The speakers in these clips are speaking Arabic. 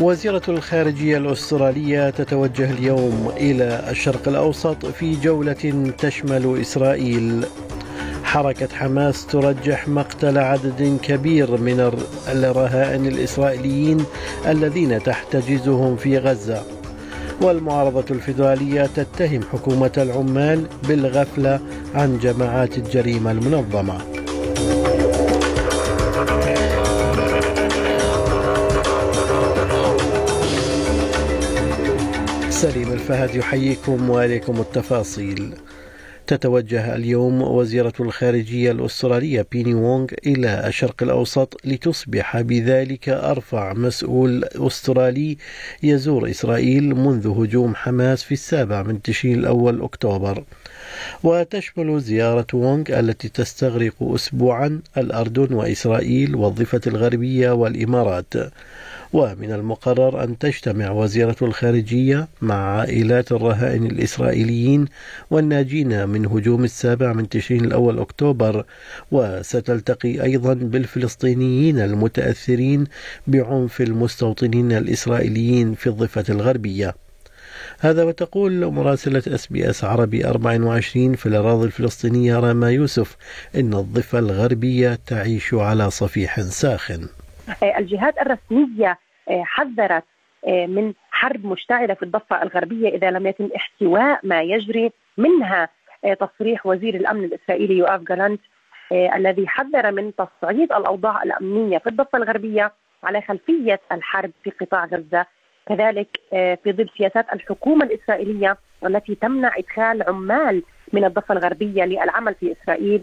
وزيرة الخارجية الأسترالية تتوجه اليوم إلى الشرق الأوسط في جولة تشمل إسرائيل. حركة حماس ترجح مقتل عدد كبير من الرهائن الإسرائيليين الذين تحتجزهم في غزة. والمعارضة الفيدرالية تتهم حكومة العمال بالغفلة عن جماعات الجريمة المنظمة. سليم الفهد يحييكم وإليكم التفاصيل. تتوجه اليوم وزيرة الخارجية الأسترالية بيني وونغ إلى الشرق الأوسط لتصبح بذلك أرفع مسؤول أسترالي يزور إسرائيل منذ هجوم حماس في السابع من تشرين الأول أكتوبر. وتشمل زيارة وونغ التي تستغرق أسبوعا الأردن وإسرائيل والضفة الغربية والإمارات. ومن المقرر أن تجتمع وزيرة الخارجية مع عائلات الرهائن الإسرائيليين والناجين من هجوم السابع من تشرين الأول أكتوبر وستلتقي أيضا بالفلسطينيين المتأثرين بعنف المستوطنين الإسرائيليين في الضفة الغربية. هذا وتقول مراسلة SBS عربي 24 في الأراضي الفلسطينية راما يوسف إن الضفة الغربية تعيش على صفيح ساخن. الجهات الرسمية آه، حذرت آه، من حرب مشتعلة في الضفة الغربية إذا لم يتم احتواء ما يجري منها آه، تصريح وزير الأمن الإسرائيلي يوآف جالانت الذي حذر من تصعيد الأوضاع الأمنية في الضفة الغربية على خلفية الحرب في قطاع غزة. كذلك في ظل سياسات الحكومة الإسرائيلية والتي تمنع إدخال عمال من الضفة الغربية للعمل في إسرائيل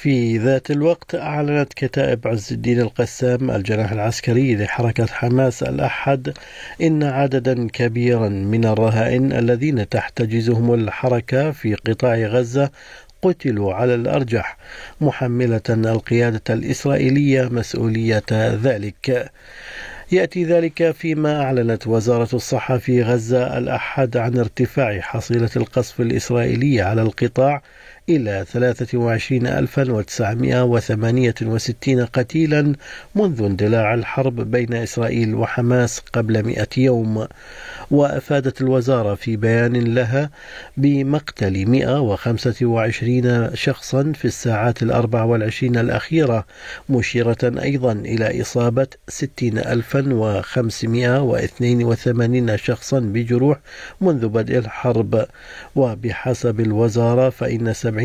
في ذات الوقت أعلنت كتائب عز الدين القسام الجناح العسكري لحركة حماس الأحد إن عددا كبيرا من الرهائن الذين تحتجزهم الحركة في قطاع غزة قتلوا على الأرجح محملة القيادة الإسرائيلية مسؤولية ذلك. يأتي ذلك فيما أعلنت وزارة الصحة في غزة الأحد عن ارتفاع حصيلة القصف الإسرائيلية على القطاع إلى 23968 قتيلا منذ اندلاع الحرب بين إسرائيل وحماس قبل مئة يوم. وأفادت الوزارة في بيان لها بمقتل 125 شخصا في الساعات الأربع والعشرين الأخيرة مشيرة أيضا إلى إصابة 60582 شخصا بجروح منذ بدء الحرب. وبحسب الوزارة فإن 70%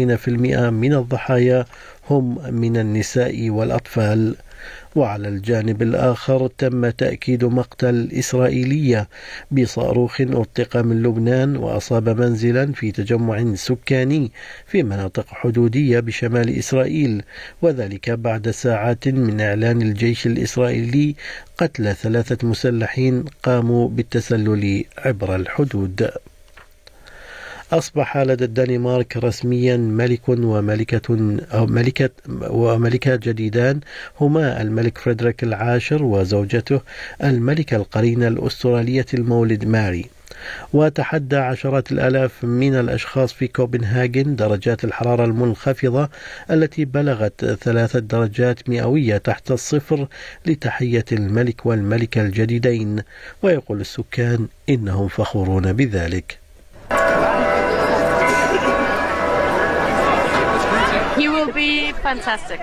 من الضحايا هم من النساء والأطفال. وعلى الجانب الآخر تم تأكيد مقتل إسرائيلية بصاروخ أطلق من لبنان وأصاب منزلا في تجمع سكاني في مناطق حدودية بشمال إسرائيل وذلك بعد ساعات من إعلان الجيش الإسرائيلي قتل ثلاثة مسلحين قاموا بالتسلل عبر الحدود. أصبح لدى الدنمارك رسميا ملك وملكة أو ملكة وملكة جديدان هما الملك فريدريك العاشر وزوجته الملكة القرينة الأسترالية المولد ماري. وتحدى عشرات الآلاف من الأشخاص في كوبنهاجن درجات الحرارة المنخفضة التي بلغت ثلاثة درجات مئوية تحت الصفر لتحية الملك والملكة الجديدين. ويقول السكان إنهم فخورون بذلك. Be fantastic.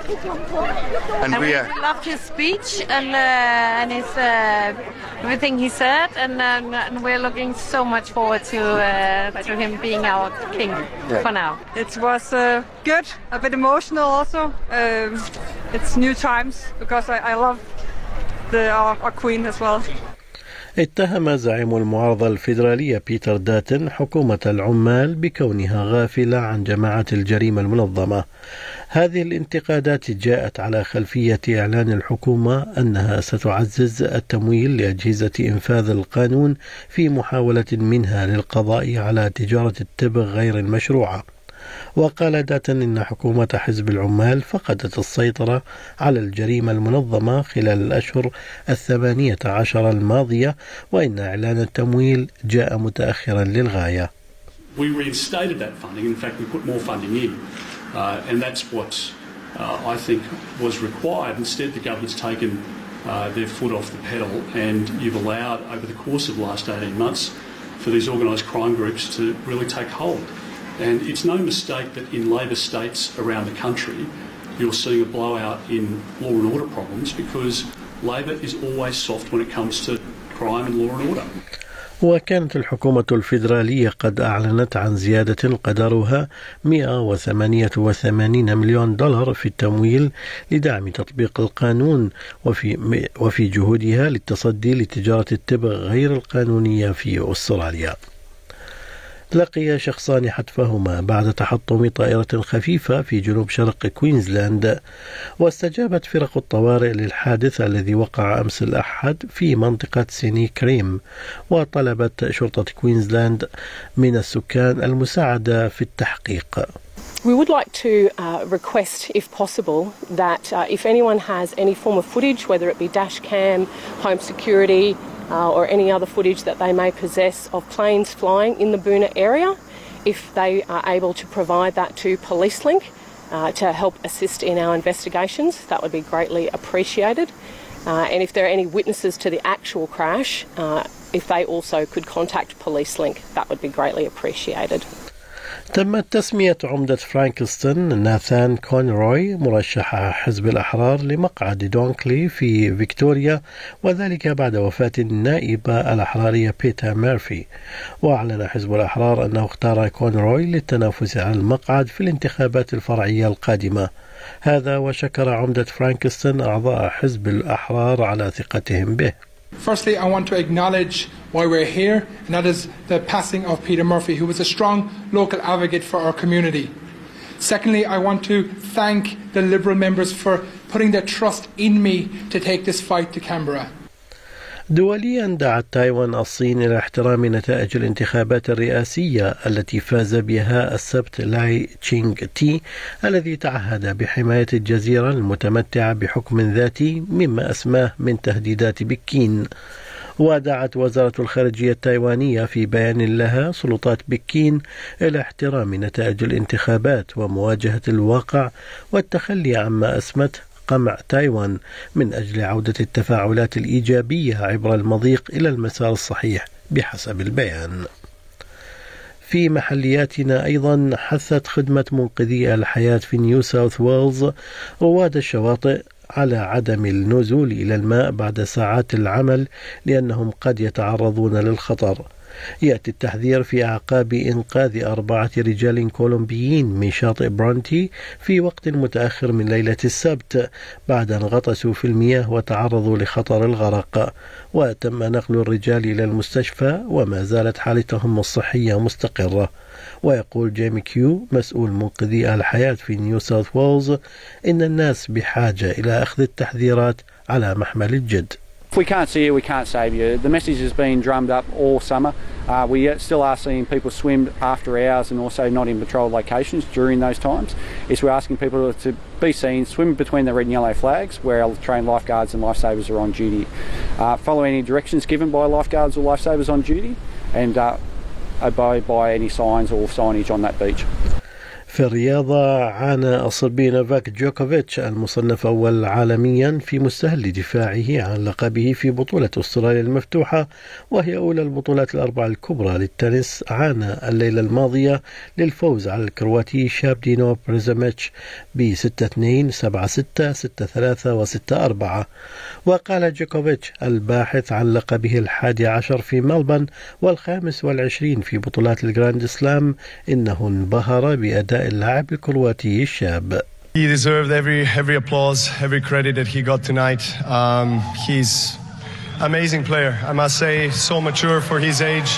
And, and we, uh, loved his speech and uh, and his uh, everything he said, and, um, and, we're looking so much forward to uh, to him being our king yeah. for now. It was uh, good, a bit emotional also. Um, it's new times because I, I love the our, our queen as well. اتهم زعيم المعارضة الفيدرالية بيتر داتن حكومة العمال بكونها غافلة عن جماعة الجريمة المنظمة. هذه الانتقادات جاءت على خلفية إعلان الحكومة أنها ستعزز التمويل لأجهزة إنفاذ القانون في محاولة منها للقضاء على تجارة التبغ غير المشروعة. وقال داتن إن حكومة حزب العمال فقدت السيطرة على الجريمة المنظمة خلال الأشهر الثمانية عشر الماضية وإن إعلان التمويل جاء متأخرا للغاية We reinstated that funding. In fact, we put more funding in. Uh, and that's what uh, I think was required. Instead, the government's taken uh, their foot off the pedal and you've allowed, over the course of the last 18 months, for these organised crime groups to really take hold. And it's no mistake that in Labor states around the country, you're seeing a blowout in law and order problems because Labor is always soft when it comes to crime and law and order. وكانت الحكومة الفيدرالية قد أعلنت عن زيادة قدرها 188 مليون دولار في التمويل لدعم تطبيق القانون وفي وفي جهودها للتصدي لتجارة التبغ غير القانونية في أستراليا. لقي شخصان حتفهما بعد تحطم طائرة خفيفة في جنوب شرق كوينزلاند واستجابت فرق الطوارئ للحادث الذي وقع أمس الأحد في منطقة سيني كريم وطلبت شرطة كوينزلاند من السكان المساعدة في التحقيق. We would like to uh, request, if possible, that uh, if anyone has any form of footage, whether it be dash cam, home security, uh, or any other footage that they may possess of planes flying in the Boona area, if they are able to provide that to PoliceLink uh, to help assist in our investigations, that would be greatly appreciated. Uh, and if there are any witnesses to the actual crash, uh, if they also could contact PoliceLink, that would be greatly appreciated. تمت تسمية عمدة فرانكستون ناثان كونروي مرشح حزب الأحرار لمقعد دونكلي في فيكتوريا وذلك بعد وفاة النائبة الأحرارية بيتا ميرفي. وأعلن حزب الأحرار أنه اختار كونروي للتنافس على المقعد في الانتخابات الفرعية القادمة. هذا وشكر عمدة فرانكستون أعضاء حزب الأحرار على ثقتهم به. Firstly, I want to acknowledge why we're here, and that is the passing of Peta Murphy, who was a strong local advocate for our community. Secondly, I want to thank the Liberal members for putting their trust in me to take this fight to Canberra. دوليا دعت تايوان الصين إلى احترام نتائج الانتخابات الرئاسية التي فاز بها السبت لاي تشينغ تي الذي تعهد بحماية الجزيرة المتمتعة بحكم ذاتي مما أسماه من تهديدات بكين. ودعت وزارة الخارجية التايوانية في بيان لها سلطات بكين إلى احترام نتائج الانتخابات ومواجهة الواقع والتخلي عما أسمته قمع تايوان من أجل عودة التفاعلات الإيجابية عبر المضيق إلى المسار الصحيح بحسب البيان. في محلياتنا أيضا حثت خدمة منقذي الحياة في نيو ساوث ويلز رواد الشواطئ على عدم النزول إلى الماء بعد ساعات العمل لأنهم قد يتعرضون للخطر. يأتي التحذير في أعقاب إنقاذ أربعة رجال كولومبيين من شاطئ برونتي في وقت متأخر من ليلة السبت بعد أن غطسوا في المياه وتعرضوا لخطر الغرق. وتم نقل الرجال إلى المستشفى وما زالت حالتهم الصحية مستقرة. ويقول جيمي كيو مسؤول منقذي الحياة في نيو ساوث ويلز إن الناس بحاجة إلى أخذ التحذيرات على محمل الجد. We can't see you, we can't save you. The message has been drummed up all summer. Uh, we still are seeing people swim after hours and also not in patrol locations during those times. Is we're asking people to be seen swim between the red and yellow flags where our trained lifeguards and lifesavers are on duty. Uh, follow any directions given by lifeguards or lifesavers on duty and uh, obey by any signs or signage on that beach. في الرياضة عانى الصربي نوفاك جوكوفيتش المصنف أول عالميا في مستهل دفاعه عن لقبه في بطولة أستراليا المفتوحة وهي أولى البطولات الأربع الكبرى للتنس عانى الليلة الماضية للفوز على الكرواتي الشاب دينو بريزميتش ب 6-2 7-6 6-3 و6-4 وقال جوكوفيتش الباحث عن لقبه الحادي عشر في ملبورن والخامس والعشرين في بطولات الجراند سلام إنه انبهر بأداء اللاعب الكرواتي الشاب He deserved every every applause, every credit that he got tonight. Um, he's amazing player. I must say, so mature for his age.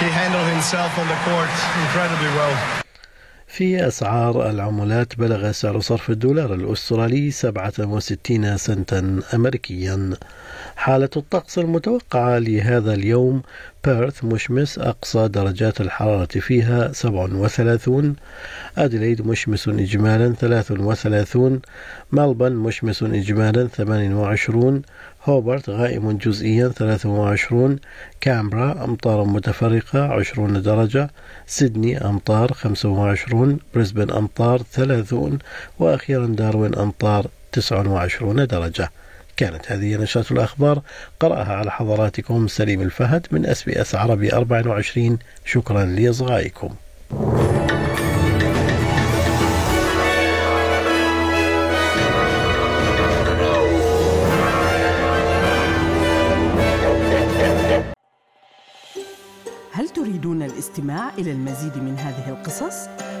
He handled himself on the court incredibly well. في أسعار العملات بلغ سعر صرف الدولار الأسترالي 67 سنتا أمريكيا حالة الطقس المتوقعة لهذا اليوم. بيرث مشمس أقصى درجات الحرارة فيها 37 أدليد مشمس إجمالا 33 ملبن مشمس إجمالا 28 هوبرت غائم جزئيا 23 كامبرا أمطار متفرقة 20 درجة. سيدني أمطار 25 بريسبن أمطار 30 وأخيرا داروين أمطار 29 درجة. كانت هذه نشرة الأخبار. قرأها على حضراتكم سليم الفهد من أس بي أس عربي 24 شكرا لإصغائكم. هل تريدون الاستماع إلى المزيد من هذه القصص؟